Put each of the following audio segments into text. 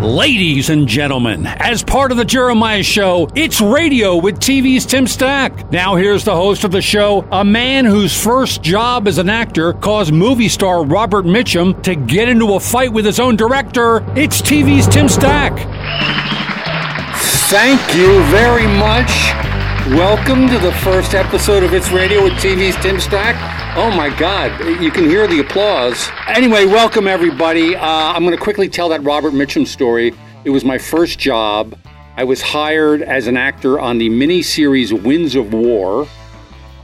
Ladies and gentlemen, as part of the Jeremiah Show, it's radio with TV's Tim Stack. Now, here's the host of the show, a man whose first job as an actor caused movie star Robert Mitchum to get into a fight with his own director. It's TV's Tim Stack. Thank you very much. Welcome to the first episode of It's Radio with TV's Tim Stack. Oh my God, you can hear the applause. Anyway, welcome everybody. Uh, I'm going to quickly tell that Robert Mitchum story. It was my first job. I was hired as an actor on the miniseries Winds of War.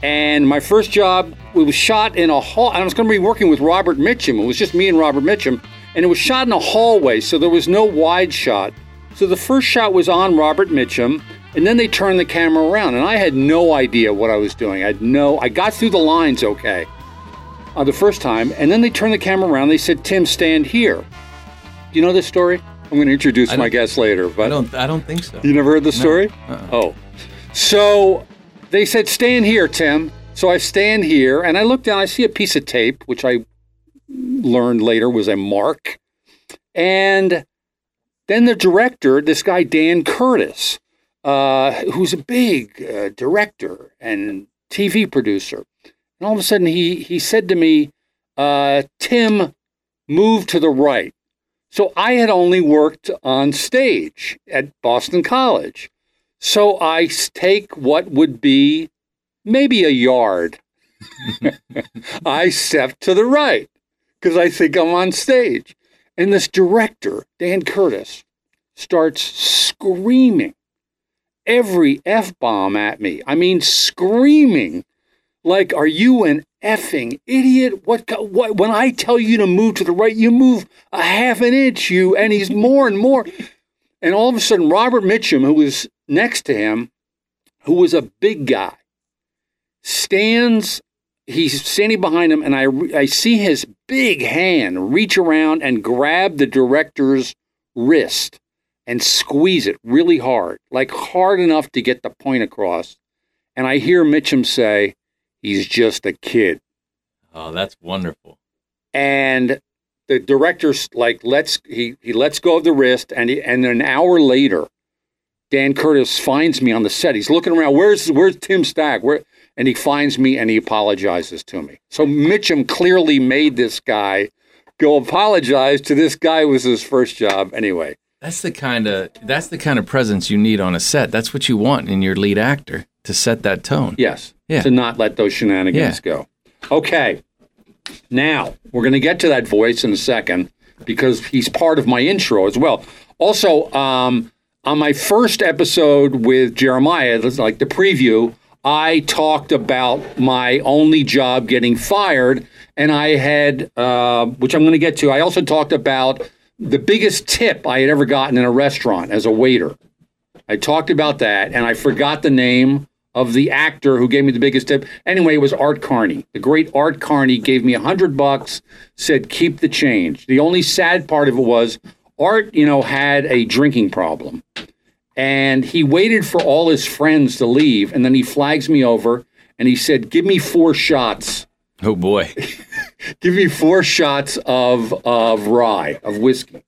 And my first job, it was shot in a hall. I was going to be working with Robert Mitchum. It was just me and Robert Mitchum. And it was shot in a hallway, so there was no wide shot. So the first shot was on Robert Mitchum. And then they turned the camera around, and I had no idea what I was doing. I had no, I got through the lines okay uh, the first time, and then they turned the camera around. They said, "Tim, stand here." Do you know this story? I'm going to introduce my guest later, but I don't. I don't think so. You never heard the story? No. Uh-uh. Oh, so they said, "Stand here, Tim." So I stand here, and I look down. I see a piece of tape, which I learned later was a mark, and then the director, this guy Dan Curtis, uh, who's a big uh, director and TV producer. And all of a sudden, he, he said to me, uh, Tim, move to the right. So I had only worked on stage at Boston College. So I take what would be maybe a yard. I step to the right because I think I'm on stage. And this director, Dan Curtis, starts screaming every F bomb at me. I mean, screaming, like, are you an effing idiot? What, what, when I tell you to move to the right, you move a half an inch, you, and he's more and more. And all of a sudden, Robert Mitchum, who was next to him, who was a big guy, stands, he's standing behind him, and I, I see his big hand reach around and grab the director's wrist and squeeze it really hard, like hard enough to get the point across. And I hear Mitchum say, he's just a kid. Oh, that's wonderful. And the director's like, let's, he, he lets go of the wrist. And, he, and an hour later, Dan Curtis finds me on the set. He's looking around. Where's, where's Tim Stack? Where, and he finds me and he apologizes to me. So Mitchum clearly made this guy go apologize to this guy who was his first job. Anyway, that's the kind of that's the kind of presence you need on a set. That's what you want in your lead actor to set that tone. Yes. Yeah. To not let those shenanigans Yeah. go. Okay. Now, we're going to get to that voice in a second because he's part of my intro as well. Also, um, on my first episode with Jeremiah, like the preview, I talked about my only job getting fired, and I had, uh, which I'm going to get to. I also talked about the biggest tip I had ever gotten in a restaurant as a waiter. I talked about that, and I forgot the name of the actor who gave me the biggest tip. Anyway, it was Art Carney. The great Art Carney gave me a hundred bucks, said keep the change. The only sad part of it was Art, you know, had a drinking problem. And he waited for all his friends to leave, and then he flags me over and he said, Give me four shots. Oh boy. Give me four shots of of rye, of whiskey.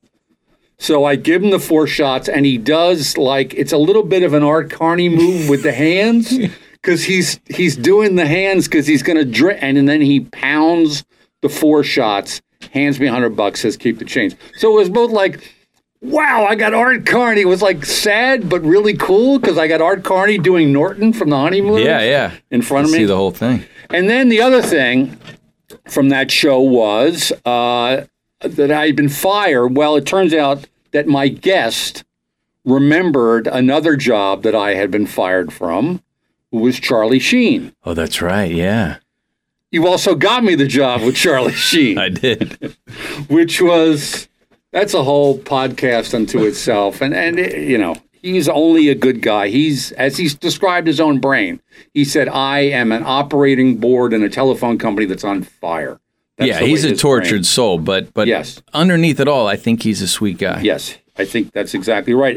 So I give him the four shots, and he does like it's a little bit of an Art Carney move with the hands because he's he's doing the hands because he's gonna drink, and, and then he pounds the four shots, hands me a hundred bucks, says keep the change. So it was both like, wow, I got Art Carney. It was like sad but really cool because I got Art Carney doing Norton from the honeymoon. Yeah, yeah. in front of me. See the whole thing. And then the other thing from that show was uh, that I had been fired. Well, it turns out that my guest remembered another job that I had been fired from, who was Charlie Sheen. Oh, that's right. Yeah, You also got me the job with Charlie Sheen, I did. which was that's a whole podcast unto itself. And and you know, he's only a good guy. He's as he's described his own brain. He said, "I am an operating board in a telephone company that's on fire." That's yeah, he's a tortured brain- soul, but but Yes. underneath it all, I think he's a sweet guy. Yes, I think that's exactly right.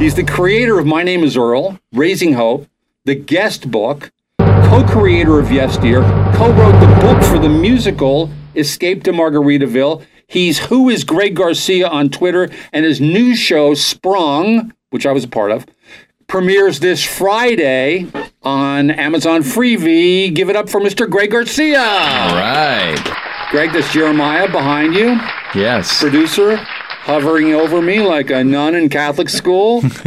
He's the creator of My Name is Earl, Raising Hope, the guest book, co creator of Yes Dear, co wrote the book for the musical Escape to Margaritaville. He's Who is Greg Garcia on Twitter, and his new show, Sprung, which I was a part of, premieres this Friday on Amazon Freevee. Give it up for Mr. Greg Garcia. All right. Greg, that's Jeremiah behind you, Yes. producer, hovering over me like a nun in Catholic school.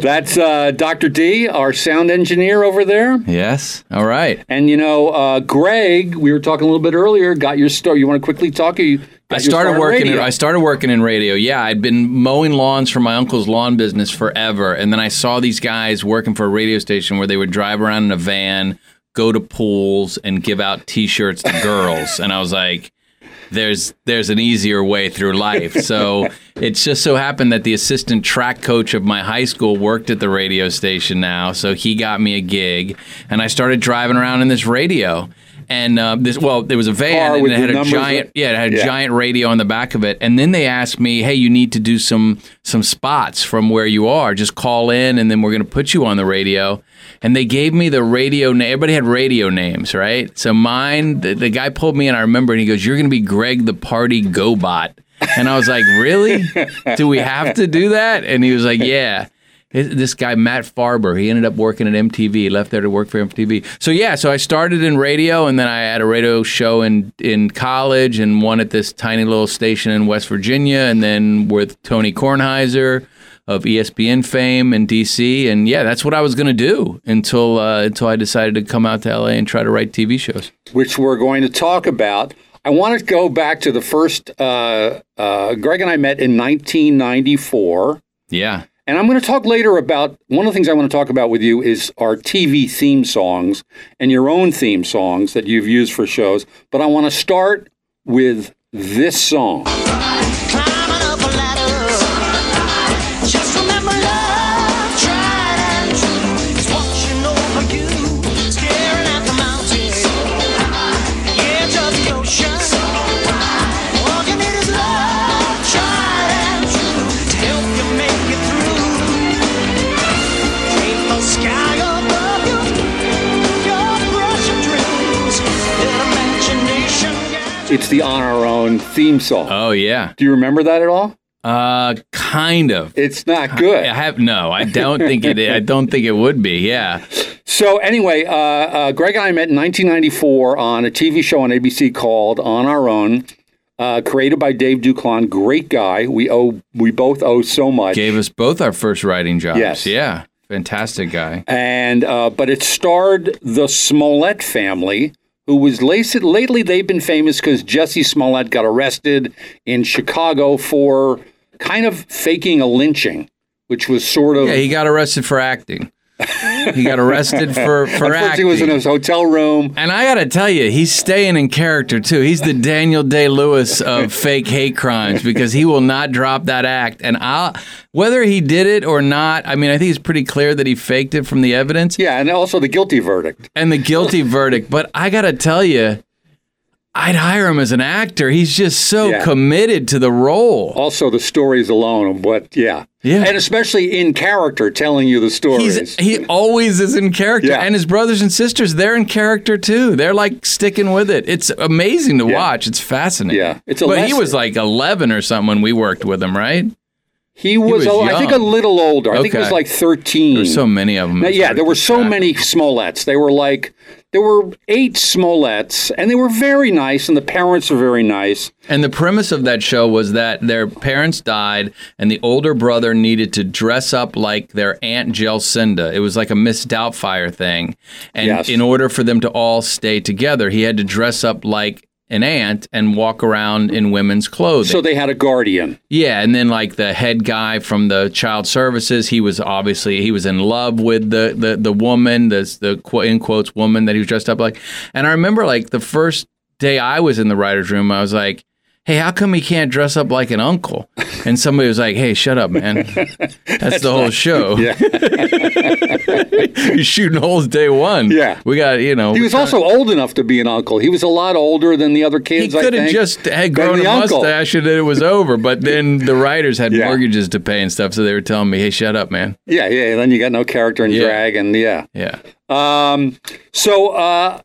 That's uh, Dr. D, our sound engineer over there. Yes. All right. And you know, uh, Greg, we were talking a little bit earlier. Got your story. You want to quickly talk? Or you I started working. In. I started working in radio. Yeah, I'd been mowing lawns for my uncle's lawn business forever, and then I saw these guys working for a radio station where they would drive around in a van, go to pools, and give out T-shirts to girls, and I was like. There's there's an easier way through life. So it just so happened that the assistant track coach of my high school worked at the radio station now. So he got me a gig, and I started driving around in this radio. And uh, this well, there was a van Car and it had a giant yeah, it had a Yeah. giant radio on the back of it. And then they asked me, "Hey, you need to do some some spots from where you are. Just call in, and then we're going to put you on the radio." And they gave me the radio name. Everybody had radio names, right? So mine, the, the guy pulled me in. I remember, and he goes, "You're going to be Greg the Party GoBot." And I was like, "Really? Do we have to do that?" And he was like, "Yeah." This guy Matt Farber, he ended up working at MTV. He left there to work for MTV. So yeah, so I started in radio, and then I had a radio show in in college, and one at this tiny little station in West Virginia, and then with Tony Kornheiser of ESPN fame in DC, and yeah, that's what I was going to do until uh, until I decided to come out to LA and try to write TV shows. which we're going to talk about. I want to go back to the first. Uh, uh, Greg and I met in 1994. Yeah, And I'm going to talk later about one of the things I want to talk about with you is our TV theme songs and your own theme songs that you've used for shows. But I want to start with this song. It's the On Our Own theme song. oh yeah, Do you remember that at all? uh, kind of. It's not good. I have no. I don't think it. I don't think it would be. Yeah. So anyway, uh, uh, Greg and I met in 1994 on a TV show on ABC called On Our Own, uh, created by Dave Duclon. Great guy. We owe we both owe so much. gave us both our first writing jobs. Yes. Yeah. Fantastic guy. and uh, but it starred the Smollett family, who was lately, lately they've been famous because Jussie Smollett got arrested in Chicago for kind of faking a lynching, which was sort of. Yeah, he got arrested for acting. He got arrested for for acting. he was in his hotel room. and I got to tell you, he's staying in character too. He's the Daniel Day Lewis of fake hate crimes because he will not drop that act. And I, whether he did it or not, I mean, I think it's pretty clear that he faked it from the evidence Yeah, and also the guilty verdict. and the guilty verdict. But I got to tell you, I'd hire him as an actor. He's just so Yeah. committed to the role. Also, the stories alone, but yeah, Yeah. and especially in character, telling you the stories. He's he always is in character, Yeah. and his brothers and sisters they're in character too. They're like sticking with it. It's amazing to Yeah. watch. It's fascinating. Yeah. It's a but he was like eleven or something when we worked with him, right? he was, was a- I think, a little older. I think he was like thirteen. There's so many of them. Now, yeah, there were so many Smolletts. They were like there were eight Smolletts, and they were very nice, and the parents are very nice. And the premise of that show was that their parents died, and the older brother needed to dress up like their aunt Jelcinda. It was like a Miss Doubtfire thing, and Yes. in order for them to all stay together, he had to dress up like an aunt and walk around in women's clothing. So they had a guardian. Yeah, and then like the head guy from the child services, he was obviously he was in love with the the the woman, the the in quotes woman that he was dressed up like. And I remember like the first day I was in the writers' room, I was like, "Hey, how come he can't dress up like an uncle?" And somebody was like, "Hey, shut up, man. That's, the whole show. Yeah. You're shooting holes day one. Yeah. we got you know. He was also old enough to be an uncle. He was a lot older than the other kids. I could have just had grown a uncle. mustache and then it was over. But then the writers had Yeah. mortgages to pay and stuff, so they were telling me, "Hey, shut up, man." Yeah, yeah. Then you got no character and Yeah. drag, and yeah. Yeah. Um, so uh,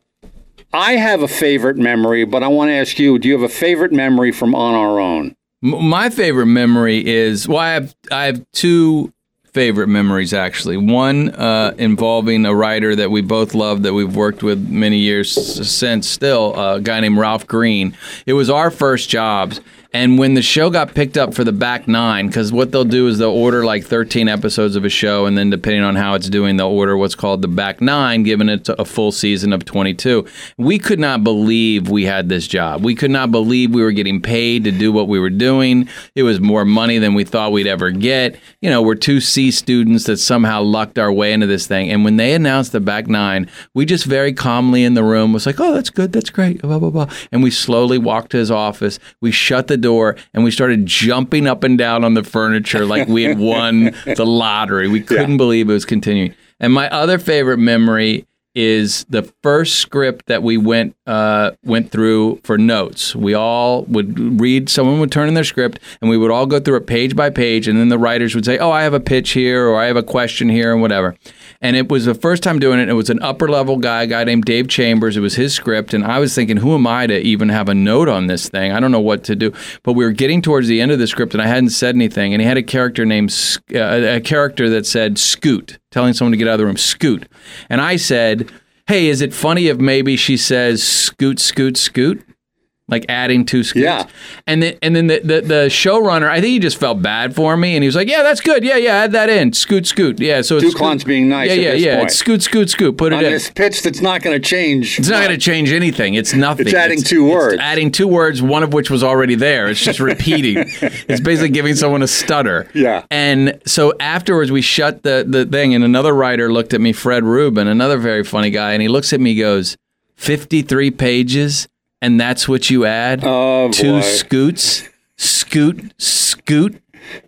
I have a favorite memory, but I want to ask you: Do you have a favorite memory from On Our Own? My favorite memory is well, I have I have two favorite memories actually. One uh, involving a writer that we both love that we've worked with many years since. Still, a guy named Ralph Green. It was our first jobs. And when the show got picked up for the back nine, because what they'll do is they'll order like 13 episodes of a show, and then depending on how it's doing, they'll order what's called the back nine, giving it a full season of 22. We could not believe we had this job. We could not believe we were getting paid to do what we were doing. It was more money than we thought we'd ever get. You know, we're two C students that somehow lucked our way into this thing. And when they announced the back nine, we just very calmly in the room was like, oh, that's good. That's great. Blah, blah, blah. And we slowly walked to his office. We shut the door and we started jumping up and down on the furniture like we had won the lottery. We couldn't believe it was continuing. And my other favorite memory is the first script that we went uh, went through for notes. We all would read. Someone would turn in their script, and we would all go through it page by page. And then the writers would say, "Oh, I have a pitch here, or I have a question here, and whatever." And it was the first time doing it. It was an upper level guy, a guy named Dave Chambers. It was his script, and I was thinking, "Who am I to even have a note on this thing? I don't know what to do." But we were getting towards the end of the script, and I hadn't said anything. And he had a character named uh, a character that said "Scoot," telling someone to get out of the room. Scoot, and I said hey, is it funny if maybe she says scoot, scoot, scoot? Like adding two scoots. Yeah. And then and then the, the, the showrunner, I think he just felt bad for me and he was like, Yeah, that's good. Yeah, yeah, add that in. Scoot, scoot. Yeah. So it's Duclon's scoot. being nice Yeah, yeah, yeah. point. It's scoot, scoot, scoot. Put it On in. this pitch, that's not going to change. It's not going to change anything. It's nothing. It's adding two it's words. adding two words, one of which was already there. It's just repeating. it's basically giving someone a stutter. Yeah. And so afterwards, we shut the, the thing, and another writer looked at me, Fred Rubin, another very funny guy, and he looks at me, goes, 53 pages, and that's what you add? Oh, Two boy. scoots? Scoot, scoot.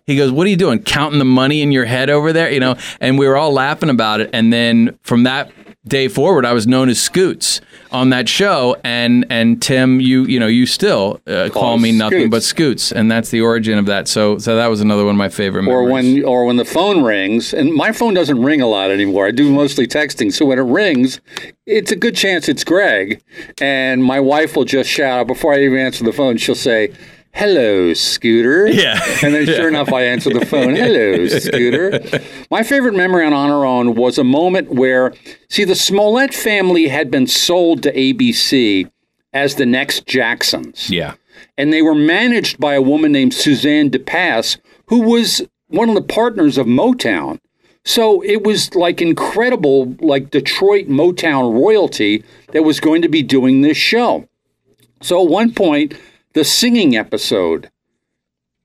He goes, "What are you doing? Counting the money in your head over there?" You know. And we were all laughing about it. And then from that day forward, I was known as Scoots on that show. And and Tim, you you know you still uh, call us me nothing but Scoots, and that's the origin of that. So so that was another one of my favorite. or when or when the phone rings and my phone doesn't ring a lot anymore i do mostly texting so when it rings it's a good chance it's greg and my wife will just shout out before i even answer the phone she'll say hello scooter Yeah. and then sure enough i answer the phone hello scooter my favorite memory on on our own was a moment where see the smollett family had been sold to abc as the next jacksons yeah. and they were managed by a woman named Suzanne de Passe, who was one of the partners of Motown. So it was like incredible, like Detroit Motown royalty that was going to be doing this show. So at one point, the singing episode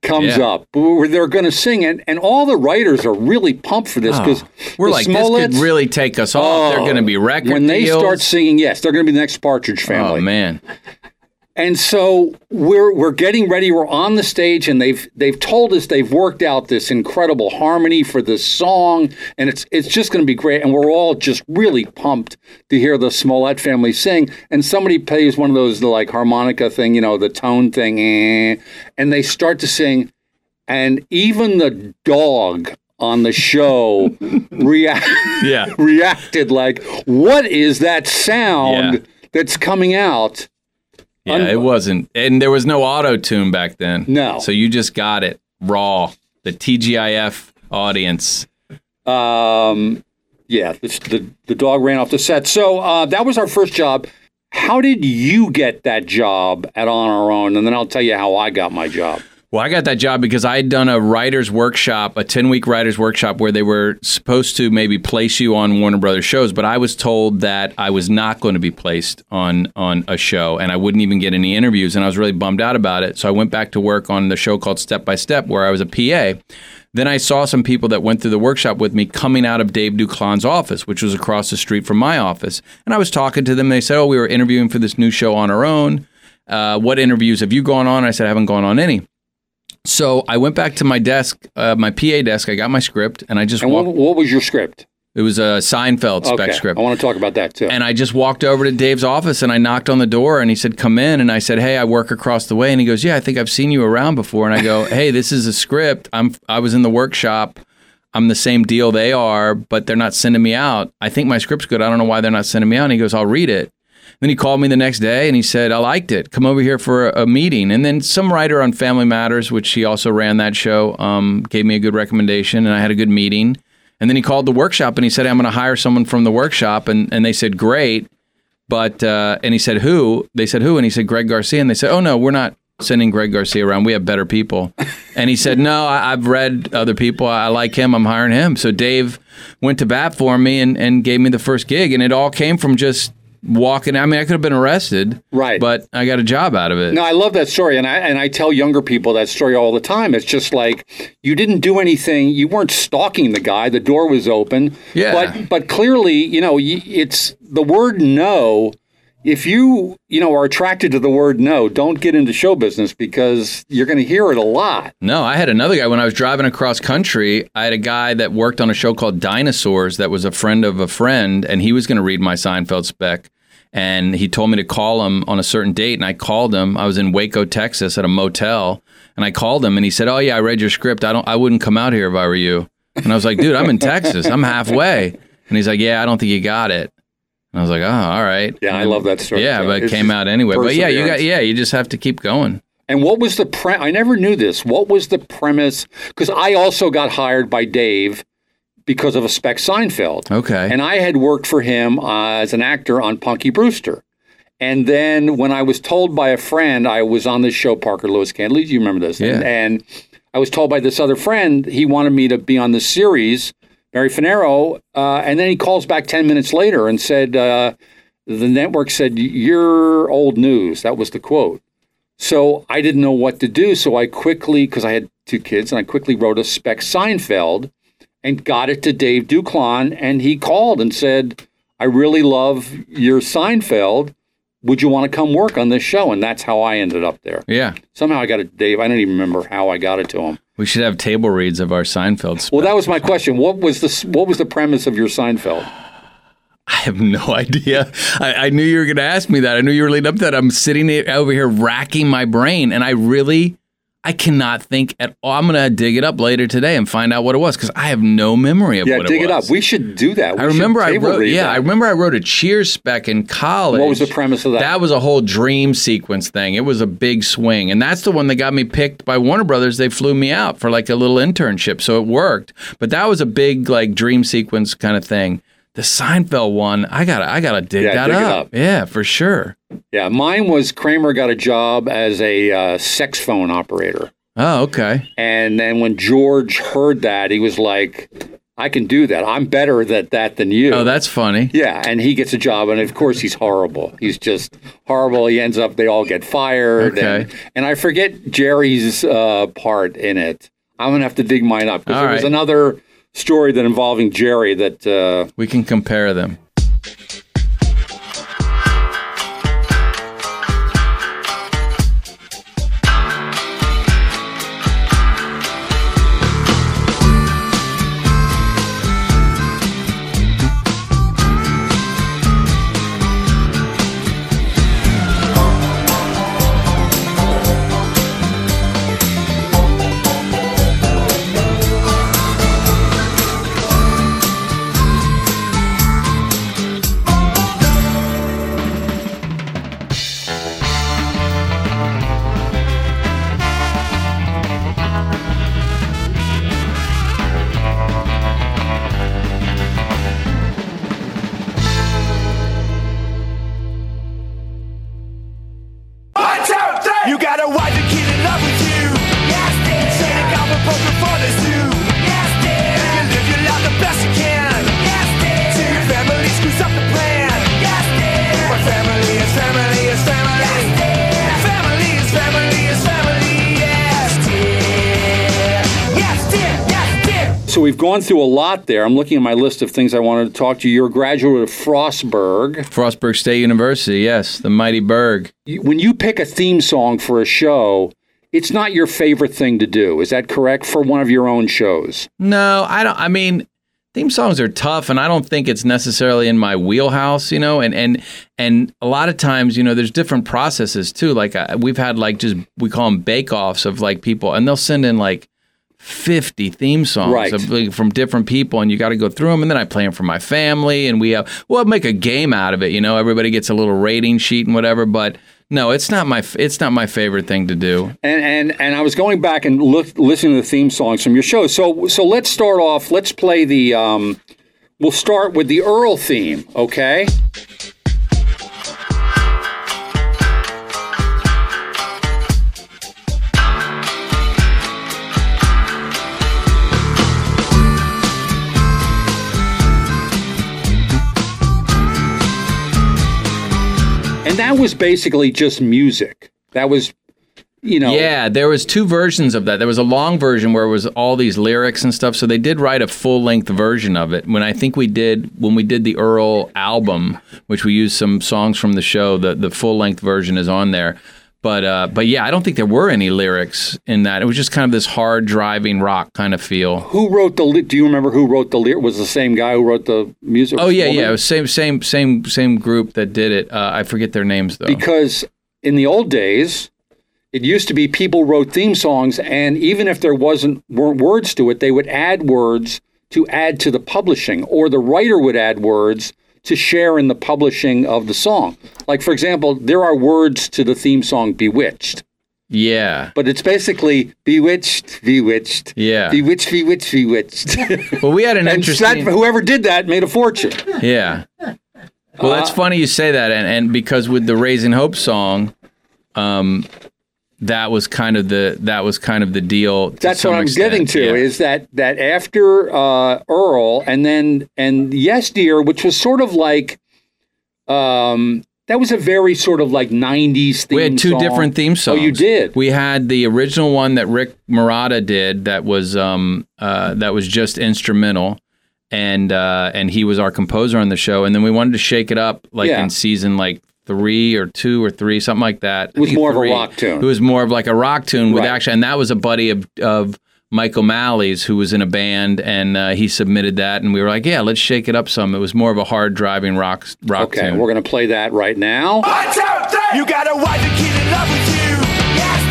comes Yeah. up where they're going to sing it, and all the writers are really pumped for this because Oh, We're like, this could really take us off. They're going to be oh, record when they deals. start singing. Yes, they're going to be the next Partridge oh, Family. Oh man. And so we're we're getting ready. We're on the stage, and they've they've told us they've worked out this incredible harmony for this song, and it's it's just going to be great. And we're all just really pumped to hear the Smollett family sing. And somebody plays one of those like harmonica thing, you know, the tone thing, eh, and they start to sing, and even the dog on the show react Yeah. reacted like, "What is that sound Yeah. that's coming out?" Yeah, it wasn't, and there was no auto tune back then. No. so you just got it raw. The TGIF audience. Um, yeah, the, the the dog ran off the set. So uh, that was our first job. How did you get that job at On Our Own? And then I'll tell you how I got my job. Well, I got that job because I had done a writer's workshop, a 10 week writer's workshop where they were supposed to maybe place you on Warner Brothers shows, but I was told that I was not going to be placed on, on a show and I wouldn't even get any interviews. And I was really bummed out about it. So I went back to work on the show called Step by Step where I was a PA. Then I saw some people that went through the workshop with me coming out of Dave Duclon's office, which was across the street from my office. And I was talking to them. They said, Oh, we were interviewing for this new show on our own. Uh, what interviews have you gone on? I said, I haven't gone on any. So I went back to my desk, uh, my PA desk. I got my script, and I just And what, what was your script? It was a Seinfeld spec Okay, script. I want to talk about that too. And I just walked over to Dave's office and I knocked on the door and he said, Come in. And I said, Hey, I work across the way. And he goes, Yeah, I think I've seen you around before. And I go, Hey, this is a script. I'm I was in the workshop. I'm the same deal they are, but they're not sending me out. I think my script's good. I don't know why they're not sending me out. And he goes, I'll read it. Then he called me the next day and he said, I liked it. Come over here for a, a meeting. And then some writer on Family Matters, which he also ran that show, um, gave me a good recommendation and I had a good meeting. And then he called the workshop and he said, I'm going to hire someone from the workshop. And, and they said, Great. But, uh, and he said, Who? They said, Who? And he said, Greg Garcia. And they said, Oh, no, we're not sending Greg Garcia around. We have better people. And he said, No, I, I've read other people. I like him. I'm hiring him. So Dave went to bat for me and, and gave me the first gig. And it all came from just walking. I mean, I could have been arrested. Right. But I got a job out of it. No, I love that story, and I and I tell younger people that story all the time. It's just like you didn't do anything. You weren't stalking the guy. The door was open. Yeah. But but clearly, you know, it's the word no. If you you know are attracted to the word no, don't get into show business because you're going to hear it a lot. No, I had another guy when I was driving across country. I had a guy that worked on a show called Dinosaurs that was a friend of a friend, and he was going to read my Seinfeld spec. And he told me to call him on a certain date, and I called him. I was in Waco, Texas, at a motel, and I called him, and he said, "Oh yeah, I read your script. I don't. I wouldn't come out here if I were you." And I was like, "Dude, I'm in Texas. I'm halfway." And he's like, "Yeah, I don't think you got it." And I was like, "Oh, all right." Yeah, I love that story. Yeah, but it came out anyway. But yeah, you got yeah, you just have to keep going. And what was the pre? I never knew this. What was the premise? Because I also got hired by Dave because of a spec Seinfeld. Okay. And I had worked for him uh, as an actor on Punky Brewster. And then when I was told by a friend, I was on this show, Parker Lewis Can't Lose. You remember this? Yeah. And, and I was told by this other friend he wanted me to be on this series, Mary Finero. Uh, and then he calls back 10 minutes later and said, uh, the network said, You're old news. That was the quote. So I didn't know what to do. So I quickly, because I had two kids, and I quickly wrote a spec Seinfeld and got it to Dave Duclon. And he called and said, I really love your Seinfeld. Would you want to come work on this show? And that's how I ended up there. Yeah. Somehow I got it Dave. I don't even remember how I got it to him. We should have table reads of our Seinfeld. Spec. Well, that was my question. What was the what was the premise of your Seinfeld? I have no idea. I, I knew you were going to ask me that. I knew you were leading up to that. I'm sitting over here racking my brain, and I really, I cannot think at all. I'm going to dig it up later today and find out what it was because I have no memory of Yeah, what dig it it, up. We should do that. We I remember I wrote, yeah, that. I remember I wrote a Cheers spec in college. What was the premise of that? That was a whole dream sequence thing. It was a big swing. And that's the one that got me picked by Warner Brothers. They flew me out for like a little internship. So it worked. But that was a big like dream sequence kind of thing. The Seinfeld one, I gotta I gotta dig Yeah, that dig up. up. Yeah, for sure. Yeah, mine was Kramer got a job as a uh, sex phone operator. Oh, okay. And then when George heard that, he was like, I can do that. I'm better at that than you. Oh, that's funny. yeah, and he gets a job, and of course he's horrible. He's just horrible. He ends up, they all get fired. Okay. And, and I forget Jerry's uh, part in it. I'm to have to dig mine up because there was another story that involving Jerry that uh, We can compare them. So we've gone through a lot there. I'm looking at my list of things I wanted to talk to you. You're a graduate of Frostburg. Frostburg State University, yes, the mighty Burg. When you pick a theme song for a show, it's not your favorite thing to do. Is that correct for one of your own shows? No, I don't. I mean, theme songs are tough, and I don't think it's necessarily in my wheelhouse. You know, and and and a lot of times, you know, there's different processes too. Like uh, we've had like just we call them bake offs of like people, and they'll send in like 50 theme songs Right. of, from different people and you got to go through them and then I play them for my family and we have we'll make a game out of it you know everybody gets a little rating sheet and whatever but no it's not my it's not my favorite thing to do And and and I was going back and look, listening to the theme songs from your show. So so let's start off. Let's play the. Um, we'll start with the Earl theme. Okay. That was basically just music. That was, you know, Yeah, there was two versions of that. There was a long version where it was all these lyrics and stuff. So they did write a full length version of it. When I think we did when we did the Earl album, which we used some songs from the show, the the full length version is on there. But uh, but yeah, I don't think there were any lyrics in that. It was just kind of this hard driving rock kind of feel. Who wrote the? Do you remember who wrote the lyric? Was the same guy who wrote the music? Oh yeah, yeah. It was same same same same group that did it. Uh, I forget their names though. Because in the old days, it used to be people wrote theme songs, and even if there wasn't weren't words to it, they would add words to add to the publishing, or the writer would add words to share in the publishing of the song. Like for example, there are words to the theme song "Bewitched." yeah, But it's basically bewitched, bewitched, Yeah. bewitched, bewitched, bewitched. well, we had an interesting. that, whoever did that made a fortune. Yeah. Well, that's funny you say that, and, and because with the Raising Hope song, um, that was kind of the that was kind of the deal. That's what I'm extent. getting to Yeah. is that that after uh, Earl and then and Yes Dear, which was sort of like um, that was a very sort of like '90s theme. we had two song. different theme songs. Oh, you did. We had the original one that Rick Murata did that was um uh that was just instrumental. And uh, and he was our composer on the show, and then we wanted to shake it up, like Yeah. in season like three or two or three, something like that. It was I think more of a rock tune. It was more of like a rock tune with Right. action, and that was a buddy of of Mike O'Malley's who was in a band, and uh, he submitted that, and we were like, yeah, let's shake it up some. It was more of a hard driving rock rock Okay, tune. we're gonna play that right now. One, two, three. You got a wife and kid in love with you. Yes,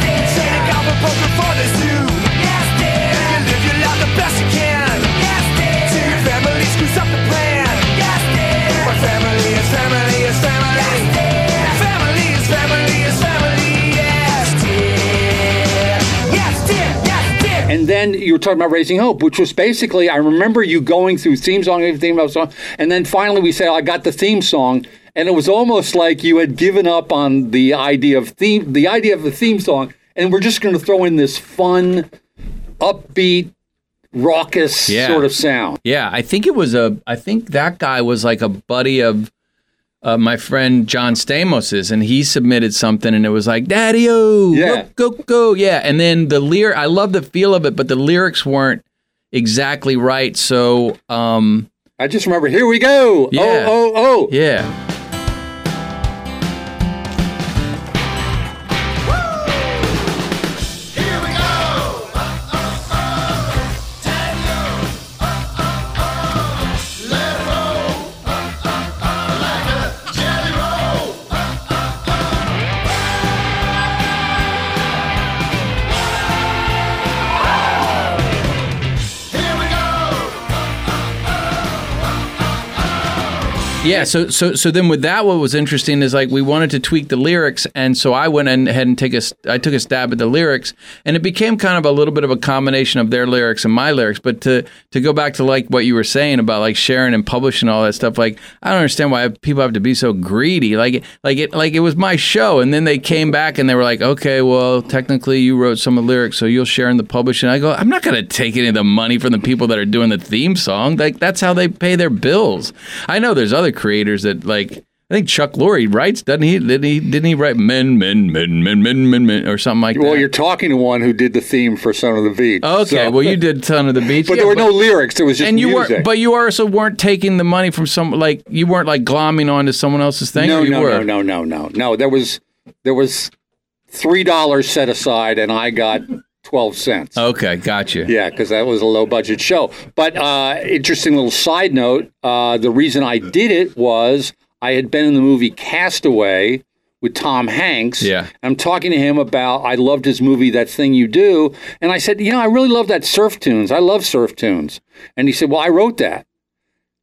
then you were talking about Raising Hope, which was basically I remember you going through theme song, theme song, and then finally we said I got the theme song, and it was almost like you had given up on the idea of theme, the idea of the theme song, and we're just going to throw in this fun, upbeat, raucous Yeah. sort of sound. Yeah, I think it was a. I think that guy was like a buddy of uh, my friend John Stamos's, and he submitted something, and it was like "Daddy O, Yeah. go go go, yeah." And then the lyric, I love the feel of it, but the lyrics weren't exactly right. So, um, I just remember, here we go. Yeah. Oh, oh, oh. yeah, yeah. So so so then with that, what was interesting is like we wanted to tweak the lyrics, and so I went ahead and take a I took a stab at the lyrics, and it became kind of a little bit of a combination of their lyrics and my lyrics. But to to go back to like what you were saying about like sharing and publishing all that stuff, like I don't understand why people have to be so greedy. Like like it like it was my show, and then they came back and they were like, okay, well technically you wrote some of the lyrics, so you'll share in the publishing. I go, I'm not gonna take any of the money from the people that are doing the theme song. Like that's how they pay their bills. I know there's other creators that like. I think Chuck Lorre writes, doesn't he? Didn't he? Didn't he write men, men, men, men, men, men, men, or something like Well, that? Well, you're talking to one who did the theme for Son of the Beach. okay. so- Well, you did Son of the Beach, but Yeah, there were no lyrics. It was just and you music. weren't, but you also weren't taking the money from some, like you weren't like glomming onto someone else's thing. no, you no, were? no, no, no, no, no. There was there was three dollars set aside, and I got twelve cents. Okay, gotcha. Yeah, because that was a low budget show. But uh, interesting little side note: uh, the reason I did it was I had been in the movie Castaway with Tom Hanks. Yeah. I'm talking to him about I loved his movie That Thing You Do, and I said, you know, I really love that surf tunes. I love surf tunes. And he said, well, I wrote that.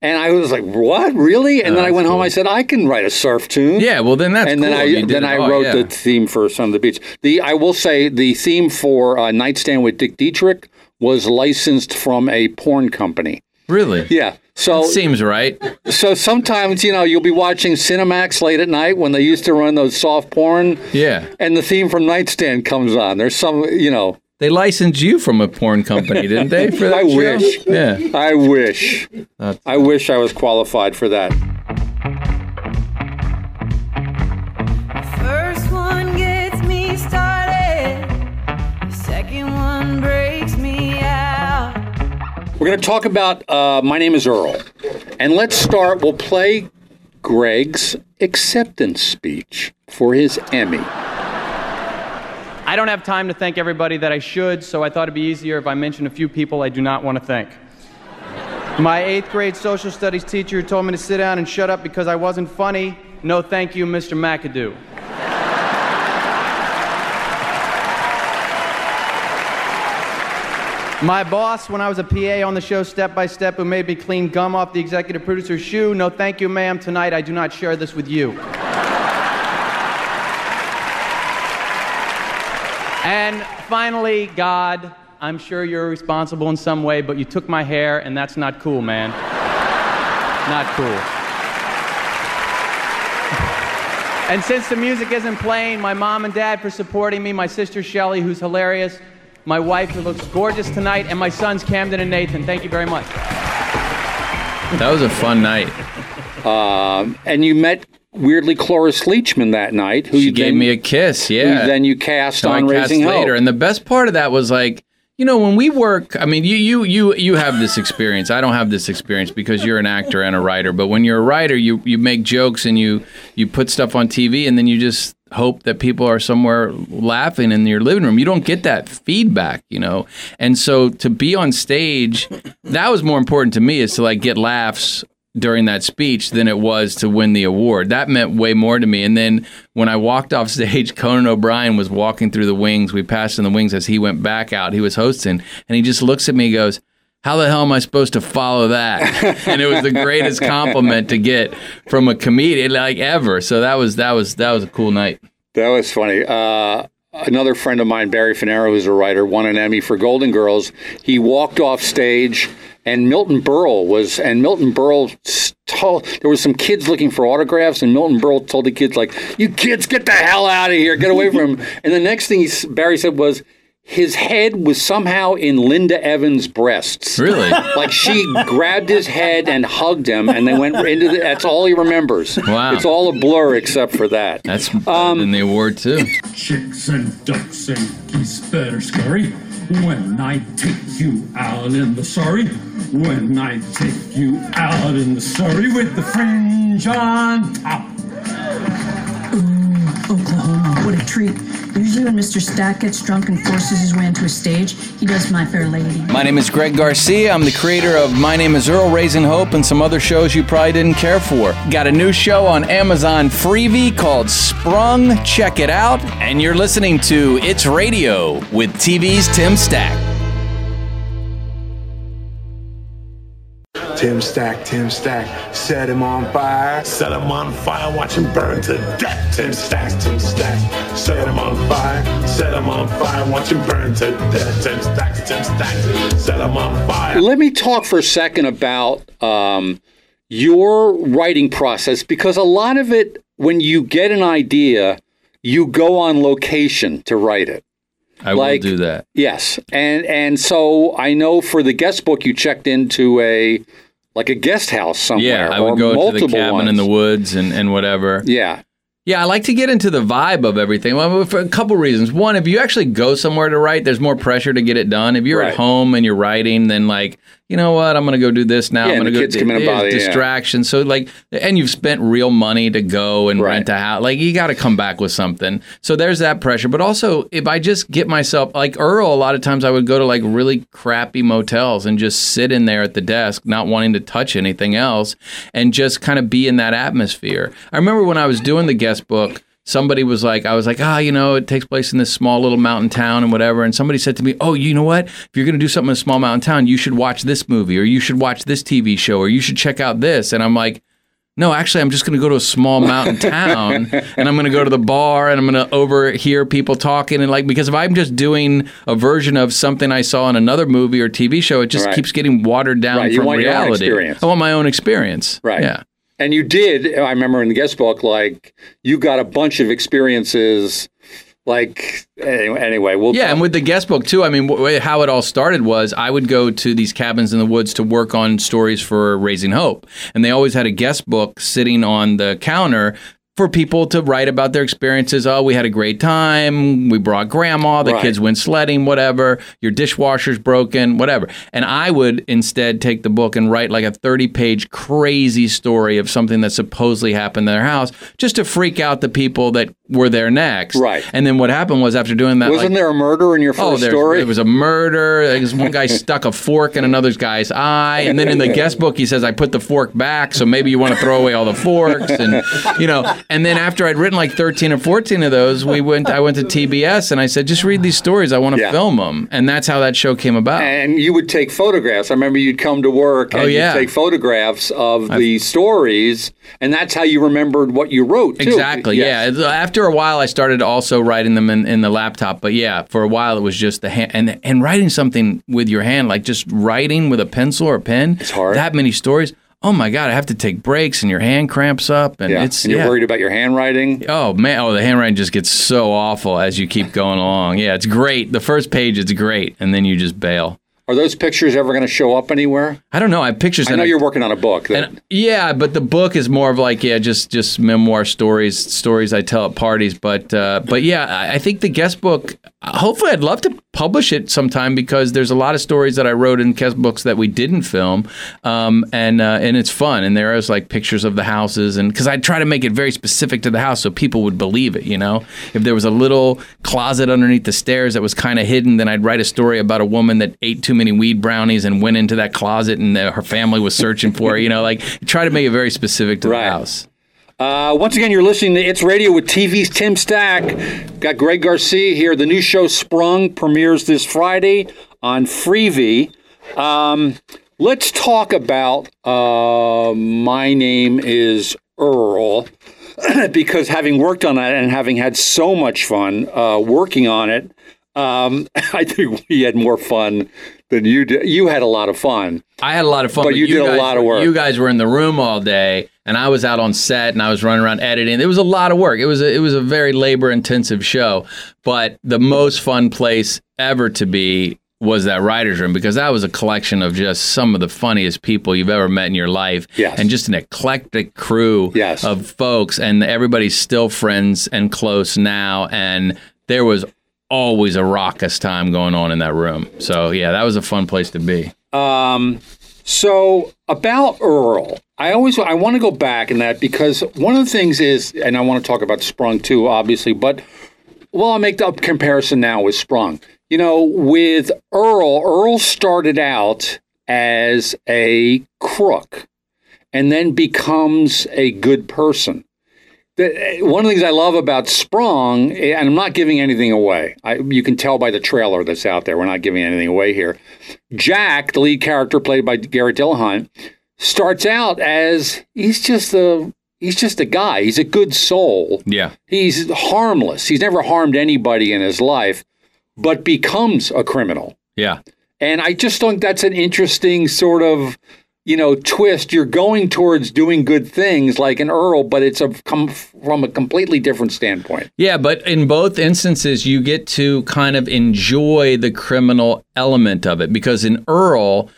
And I was like, "What, really?" And Oh, then I that's went home. I said, "I can write a surf tune." Yeah, well then that's and then. I then I all, wrote yeah. the theme for Son of the Beach. The I will say the theme for uh, Nightstand with Dick Dietrich was licensed from a porn company. Really? Yeah. So Seems right. so sometimes you know you'll be watching Cinemax late at night when they used to run those soft porn, Yeah. and the theme from Nightstand comes on. There's some you know. They licensed you from a porn company, didn't they? For that I show? wish. Yeah. I wish. That's- I wish I was qualified for that. First one gets me started. The second one breaks me out. We're going to talk about uh, My Name is Earl. And let's start. We'll play Greg's acceptance speech for his Emmy. I don't have time to thank everybody that I should, so I thought it'd be easier if I mentioned a few people I do not want to thank. My eighth grade social studies teacher told me to sit down and shut up because I wasn't funny. No, thank you, Mr. McAdoo. My boss, when I was a PA on the show Step by Step, who made me clean gum off the executive producer's shoe. No, thank you, ma'am. Tonight, I do not share this with you. And finally, God, I'm sure you're responsible in some way, but you took my hair, and that's not cool, man. not cool. And since the music isn't playing, my mom and dad for supporting me, my sister Shelly, who's hilarious, my wife who looks gorgeous tonight, and my sons Camden and Nathan. Thank you very much. That was a fun night. Um, and you met weirdly Cloris Leachman that night, who She you gave then, me a kiss. Yeah. then you cast So I on cast later. Hope. And the best part of that was like, you know, when we work, I mean, you you you you have this experience. I don't have this experience because you're an actor and a writer. But when you're a writer, you you make jokes and you you put stuff on TV, and then you just hope that people are somewhere laughing in your living room. You don't get that feedback, you know. And so to be on stage, that was more important to me is to like get laughs during that speech than it was to win the award. That meant way more to me. And then when I walked off stage, Conan O'Brien was walking through the wings. We passed in the wings as he went back out. He was hosting, and he just looks at me and goes, how the hell am I supposed to follow that? and it was the greatest compliment to get from a comedian like ever. So that was that was that was a cool night. That was funny. Uh, another friend of mine, Barry Fanaro, who's a writer, won an Emmy for Golden Girls. He walked off stage, and Milton Berle was, and Milton Berle told there was some kids looking for autographs, and Milton Berle told the kids like, "You kids, get the hell out of here, get away from him." and the next thing he, Barry said was. His head was somehow in Linda Evans' breasts. Really? Like she grabbed his head and hugged him, and they went into the. That's all he remembers. Wow. It's all a blur except for that. That's better Um, than the award too. Chicks and ducks and geese better scurry when I take you out in the Surrey. When I take you out in the Surrey with the fringe on top. Oklahoma, what a treat. Usually when Mr. Stack gets drunk and forces his way into a stage, he does My Fair Lady. My name is Greg Garcia. I'm the creator of My Name is Earl, Raising Hope, and some other shows you probably didn't care for. Got a new show on Amazon Freevee called Sprung. Check it out. And you're listening to It's Radio with TV's Tim Stack. Tim Stack, Tim Stack, set him on fire. Set him on fire, watch him burn to death. Tim Stack, Tim Stack, set him on fire. Set him on fire, watch him burn to death. Tim Stack, Tim Stack, set him on fire. Let me talk for a second about um, your writing process because a lot of it, when you get an idea, you go on location to write it. I Like- will do that. Yes, and and so I know for the guest book you checked into a like a guest house somewhere. Yeah, I or would go to the cabin ones. in the woods and, and whatever. Yeah, Yeah, I like to get into the vibe of everything. Well, for a couple reasons. One, if you actually go somewhere to write, there's more pressure to get it done. If you're Right. at home and you're writing, then like, you know what, I'm going to go do this now. Yeah, I'm going to go. kids come in bother you, yeah. distraction. So like, and you've spent real money to go and Right. rent a house. Like, you got to come back with something. So there's that pressure. But also, if I just get myself like Earl, a lot of times I would go to like really crappy motels and just sit in there at the desk, not wanting to touch anything else, and just kind of be in that atmosphere. I remember when I was doing the guest book somebody was like, I was like, ah, you know, it takes place in this small little mountain town and whatever. And somebody said to me, oh, you know what? If you're going to do something in a small mountain town, you should watch this movie or you should watch this TV show or you should check out this. And I'm like, no, actually, I'm just going to go to a small mountain town and I'm going to go to the bar and I'm going to overhear people talking. And like, because if I'm just doing a version of something I saw in another movie or TV show, it just Right. keeps getting watered down Right, from want your own reality. experience. I want my own experience. Right. Yeah. And you did, I remember in the guest book, like you got a bunch of experiences. Like anyway, we'll Yeah, and with the guest book too. I mean, how it all started was I would go to these cabins in the woods to work on stories for Raising Hope, and they always had a guest book sitting on the counter for people to write about their experiences. Oh, we had a great time. We brought grandma. The Right. kids went sledding. Whatever. Your dishwasher's broken. Whatever. And I would instead take the book and write like a thirty-page crazy story of something that supposedly happened in their house, just to freak out the people that were there next. Right. And then what happened was after doing that, wasn't like, there a murder in your oh, first Oh, there, story? there was a murder. Was one guy stuck a fork in another guy's eye, and then in the guest book he says, "I put the fork back, so maybe you want to throw away all the forks." And you know, and then after I'd written like thirteen or fourteen of those, we went. I went to TBS and I said, "Just read these stories. I want to Yeah. film them." And that's how that show came about. and you would take photographs. I remember you'd come to work oh, and Oh, yeah. you'd take photographs of the stories, and that's how you remembered what you wrote. Too. Exactly. Yes. Yeah. After a while, I started also writing them in, in the laptop. But yeah, for a while it was just the hand and and writing something with your hand, like just writing with a pencil or a pen. It's hard. That many stories. Oh my god, I have to take breaks and your hand cramps up and Yeah. it's and you're yeah. worried about your handwriting. Oh man! Oh, the handwriting just gets so awful as you keep going along. Yeah, it's great. The first page, it's great, and then you just bail. Are those pictures ever going to show up anywhere? I don't know. I have pictures. I know you're working on a book. That, And yeah, but the book is more of like yeah, just just memoir stories, stories I tell at parties. But uh, but yeah, I, I think the guest book. Hopefully, I'd love to publish it sometime because there's a lot of stories that I wrote in guest books that we didn't film, um, and uh, and it's fun. And there is like pictures of the houses, and because I try to make it very specific to the house so people would believe it. You know, if there was a little closet underneath the stairs that was kind of hidden, then I'd write a story about a woman that ate too many weed brownies and went into that closet, and uh, her family was searching for her. You know, like try to make it very specific to Right. the house. Uh, once again, you're listening to It's Radio with TV's Tim Stack. Got Greg Garcia here. The new show Sprung premieres this Friday on Freevee. Um, let's talk about uh, My Name is Earl. because having worked on that and having had so much fun uh, working on it, um, I think we had more fun than you did. You had a lot of fun. I had a lot of fun, But you did a lot of work. You guys were in the room all day, and I was out on set, and I was running around editing. It was a lot of work. It was a, it was a very labor intensive show, but the most fun place ever to be was that writers room because that was a collection of just some of the funniest people you've ever met in your life Yes. and just an eclectic crew Yes. of folks and everybody's still friends and close now and there was always a raucous time going on in that room so yeah that was a fun place to be Um, so about Earl, I always I want to go back in that because one of the things is, and I want to talk about Sprung too, obviously, but well, I'll make the comparison now with Sprung. You know, with Earl, Earl started out as a crook and then becomes a good person. The, one of the things I love about Sprung, and I'm not giving anything away. I, you can tell by the trailer that's out there. We're not giving anything away here. Jack, the lead character played by Garret Dillahunt, starts out as he's just a he's just a guy. He's a good soul. yeah He's harmless. He's never harmed anybody in his life, but becomes a criminal. yeah And I just think that's an interesting sort of, you know, twist. You're going towards doing good things like an Earl, but it's a come from a completely different standpoint. Yeah, but in both instances, you get to kind of enjoy the criminal element of it because in Earl,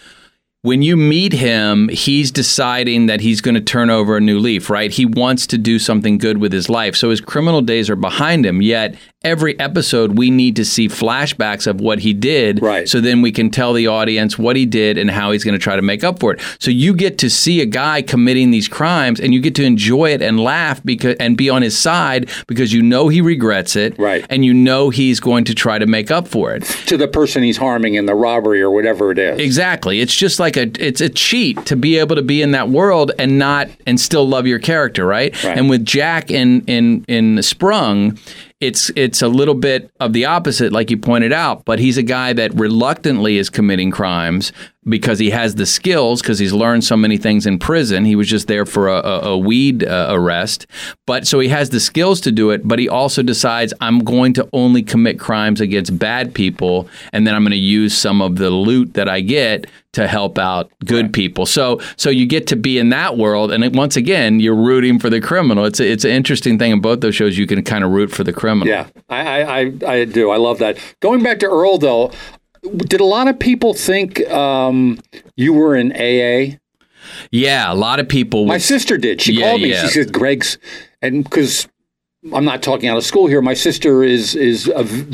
when you meet him, he's deciding that he's going to turn over a new leaf, right? He wants to do something good with his life. So his criminal days are behind him, yet every episode we need to see flashbacks of what he did Right. so then we can tell the audience what he did and how he's going to try to make up for it so you get to see a guy committing these crimes and you get to enjoy it and laugh because and be on his side because you know he regrets it Right. and you know he's going to try to make up for it to the person he's harming in the robbery or whatever it is. Exactly. It's just like a it's a cheat to be able to be in that world and not and still love your character, right? Right. And with Jack in in in Sprung, it's it's a little bit of the opposite, like you pointed out. But he's a guy that reluctantly is committing crimes because he has the skills because he's learned so many things in prison. He was just there for a, a, a weed uh, arrest, but so he has the skills to do it. But he also decides I'm going to only commit crimes against bad people, and then I'm going to use some of the loot that I get to help out good people. So so you get to be in that world, and it, once again you're rooting for the criminal. It's a, it's an interesting thing in both those shows. You can kind of root for the criminal. Yeah, I, I, I, I do. I love that. Going back to Earl, though, did a lot of people think um, you were in AA? Yeah, a lot of people. My sister did. She Yeah, called me. yeah. She said, "Greg's," and because I'm not talking out of school here, my sister is is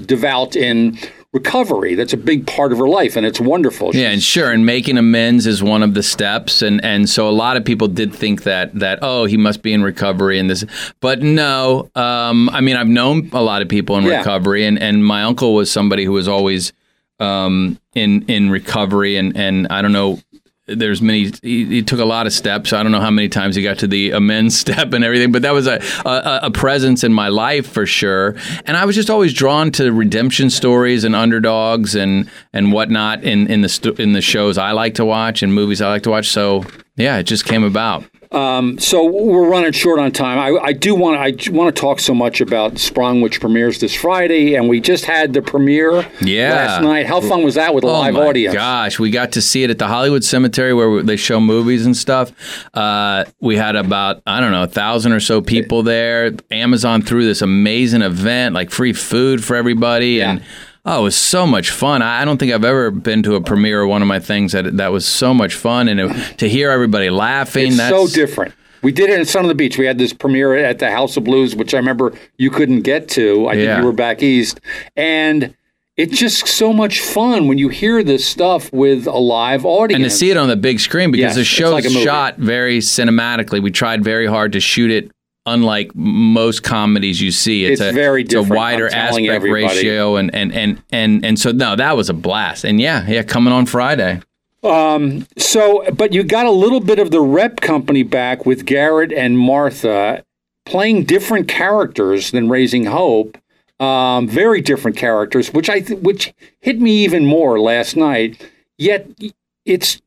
devout in recovery. That's a big part of her life, and it's wonderful. Yeah, and sure, and making amends is one of the steps, and and so a lot of people did think that that oh he must be in recovery and this, but no. Um, I mean, I've known a lot of people in Yeah. recovery, and and my uncle was somebody who was always um, in in recovery, and and I don't know. There's many. He, he took a lot of steps. I don't know how many times he got to the amends step and everything, but that was a, a a presence in my life for sure. And I was just always drawn to redemption stories and underdogs and and whatnot in in the in the shows I like to watch and movies I like to watch. So yeah, it just came about. Um, so we're running short on time. I, I do want I want to talk so much about Sprung, which premieres this Friday, and we just had the premiere Yeah. last night. How fun was that with a Oh live audience? Gosh, we got to see it at the Hollywood Cemetery where they show movies and stuff. Uh, we had about I don't know a thousand or so people there. Amazon threw this amazing event, like free food for everybody, and oh, it was so much fun. I don't think I've ever been to a premiere of one of my things that that was so much fun, and it, to hear everybody laughing. It's that's so different. We did it in Son of the Beach. We had this premiere at the House of Blues, which I remember you couldn't get to. I think Yeah. you were back east, and it's just so much fun when you hear this stuff with a live audience. and to see it on the big screen because Yes, the it's show's like shot very cinematically. We tried very hard to shoot it. Unlike most comedies you see, it's, It's a, very it's a wider aspect everybody. ratio, and, and and and and so no, that was a blast. And yeah, yeah, coming on Friday. Um, so, but you got a little bit of the rep company back with Garret and Martha playing different characters than Raising Hope. Um, very different characters, which I th- which hit me even more last night. Yet it's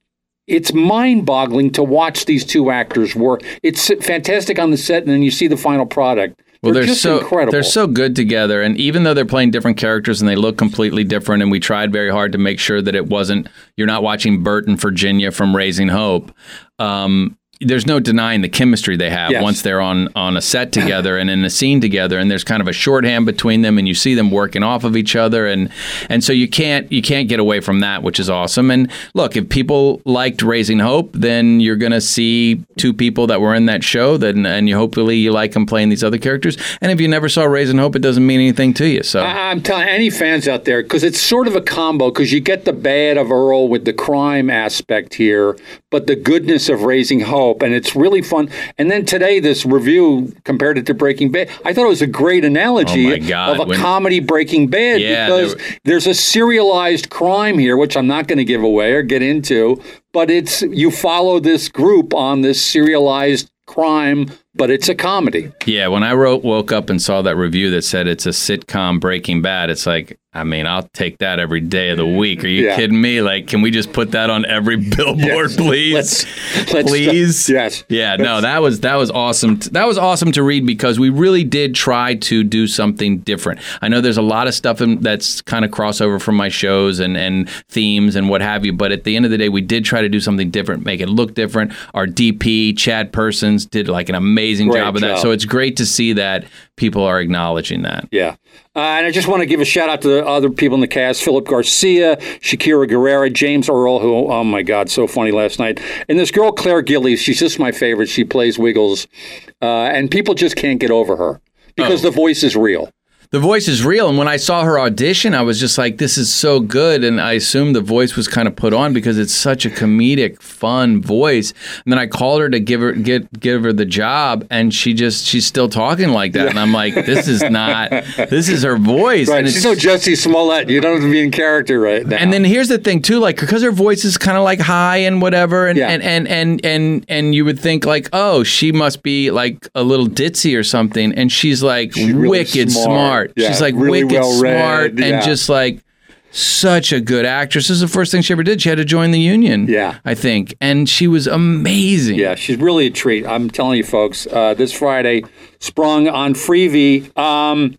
it's mind-boggling to watch these two actors work. It's fantastic on the set, and then you see the final product. Well, they're, they're, just so incredible. they're so good together, and even though they're playing different characters and they look completely different, and we tried very hard to make sure that it wasn't you're not watching Bert and Virginia from Raising Hope. Um, there's no denying the chemistry they have Yes. once they're on on a set together and in a scene together, and there's kind of a shorthand between them, and you see them working off of each other, and and so you can't you can't get away from that, which is awesome. And look, if people liked Raising Hope, then you're gonna see two people that were in that show, then and you hopefully you like them playing these other characters. And if you never saw Raising Hope, it doesn't mean anything to you. So I- I'm telling any fans out there because it's sort of a combo because you get the bad of Earl with the crime aspect here, but the goodness of Raising Hope, and it's really fun. And then today, this review compared it to Breaking Bad. I thought it was a great analogy Oh of a when- comedy Breaking Bad Yeah, because there there's a serialized crime here, which I'm not going to give away or get into, but it's you follow this group on this serialized crime, but it's a comedy. Yeah, when I wrote woke up and saw that review that said it's a sitcom Breaking Bad, it's like, I mean, I'll take that every day of the week. Are you Yeah. kidding me? Like, can we just put that on every billboard, please? Let's- let's- please. yes. Yeah, no, that was that was awesome. That was awesome to read because we really did try to do something different. I know there's a lot of stuff in, that's kind of crossover from my shows and and themes and what have you, but at the end of the day, we did try to do something different, make it look different. Our DP Chad Persons did like an amazing Great job of that. job. So it's great to see that people are acknowledging that. Yeah. Uh, and I just want to give a shout out to the other people in the cast Philip Garcia, Shakira Guerrera, James Earl, who, oh my God, so funny last night. And this girl, Claire Gillies, she's just my favorite. She plays Wiggles. Uh, and people just can't get over her because Oh. the voice is real. The voice is real. And when I saw her audition, I was just like, this is so good. And I assumed the voice was kind of put on because it's such a comedic, fun voice. And then I called her to give her get give her the job, and she just she's still talking like that. And I'm like, this is not this is her voice. Right. And She's it's- no Jussie Smollett. You don't have to be in character right now. and then here's the thing too, like because her voice is kind of like high and whatever, and, Yeah. and, and and and and you would think like, oh, she must be like a little ditzy or something, and she's like really wicked smart. smart. Yeah, she's like really wicked well-read. smart Yeah. and just like such a good actress. This is the first thing she ever did. She had to join the union. Yeah. I think, and she was amazing. Yeah, she's really a treat. I'm telling you, folks. Uh, this Friday, sprung on Freevee. Um,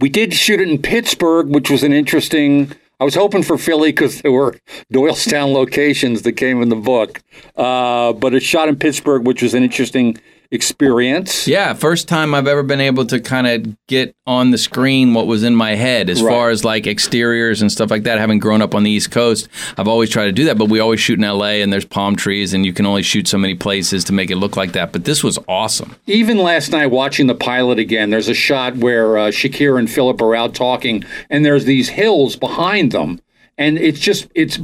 we did shoot it in Pittsburgh, which was an interesting. I was hoping for Philly because there were Doylestown locations that came in the book, uh, but it shot in Pittsburgh, which was an interesting experience. Yeah, first time I've ever been able to kind of get on the screen what was in my head as Right. far as like exteriors and stuff like that. Having grown up on the East Coast, I've always tried to do that, but we always shoot in LA and there's palm trees and you can only shoot so many places to make it look like that. But this was awesome. Even last night, watching the pilot again, there's a shot where uh, Shakira and Philip are out talking, and there's these hills behind them, and it's just it's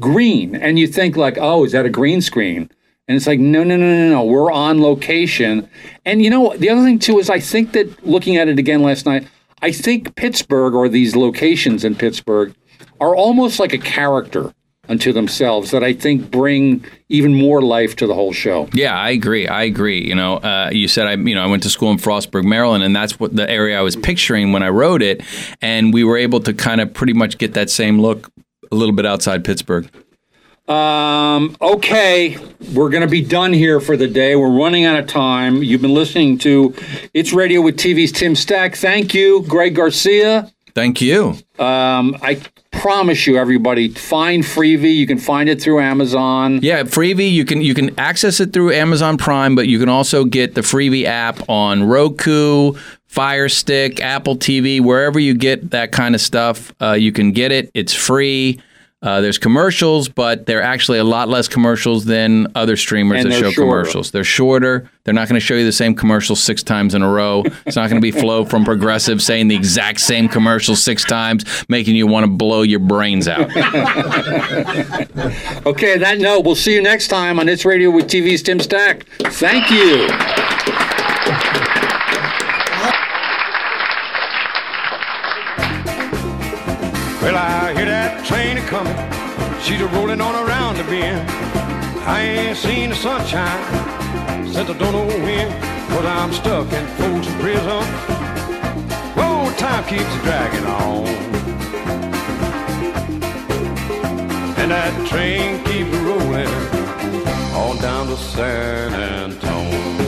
green, and you think like, oh, is that a green screen? And it's like, no, no, no, no, no. We're on location. And you know, the other thing too is I think that looking at it again last night, I think Pittsburgh or these locations in Pittsburgh are almost like a character unto themselves that I think bring even more life to the whole show. Yeah, I agree. I agree. You know, uh, you said I, you know, I went to school in Frostburg, Maryland, and that's what the area I was picturing when I wrote it. And we were able to kind of pretty much get that same look a little bit outside Pittsburgh. Um, okay, we're going to be done here for the day. We're running out of time. You've been listening to It's Radio with TV's Tim Stack. Thank you, Greg Garcia. Thank you. Um, I promise you, everybody, find Freevee. You can find it through Amazon. Yeah, Freevee. You can you can access it through Amazon Prime, but you can also get the Freevee app on Roku, Fire Stick, Apple TV, wherever you get that kind of stuff. Uh, you can get it. It's free. Uh, there's commercials, but they're actually a lot less commercials than other streamers And that show shorter. commercials. They're shorter. They're not going to show you the same commercial six times in a row. It's not going to be Flo from Progressive saying the exact same commercial six times, making you want to blow your brains out. Okay, that note, we'll see you next time on It's Radio with TV's Tim Stack. Thank you. Train a coming. She's a rolling on around the bend. I ain't seen the sunshine since I don't know when. Cause I'm stuck in Folsom Prison. Whoa, time keeps dragging on. And that train keeps rolling on down to San Antonio.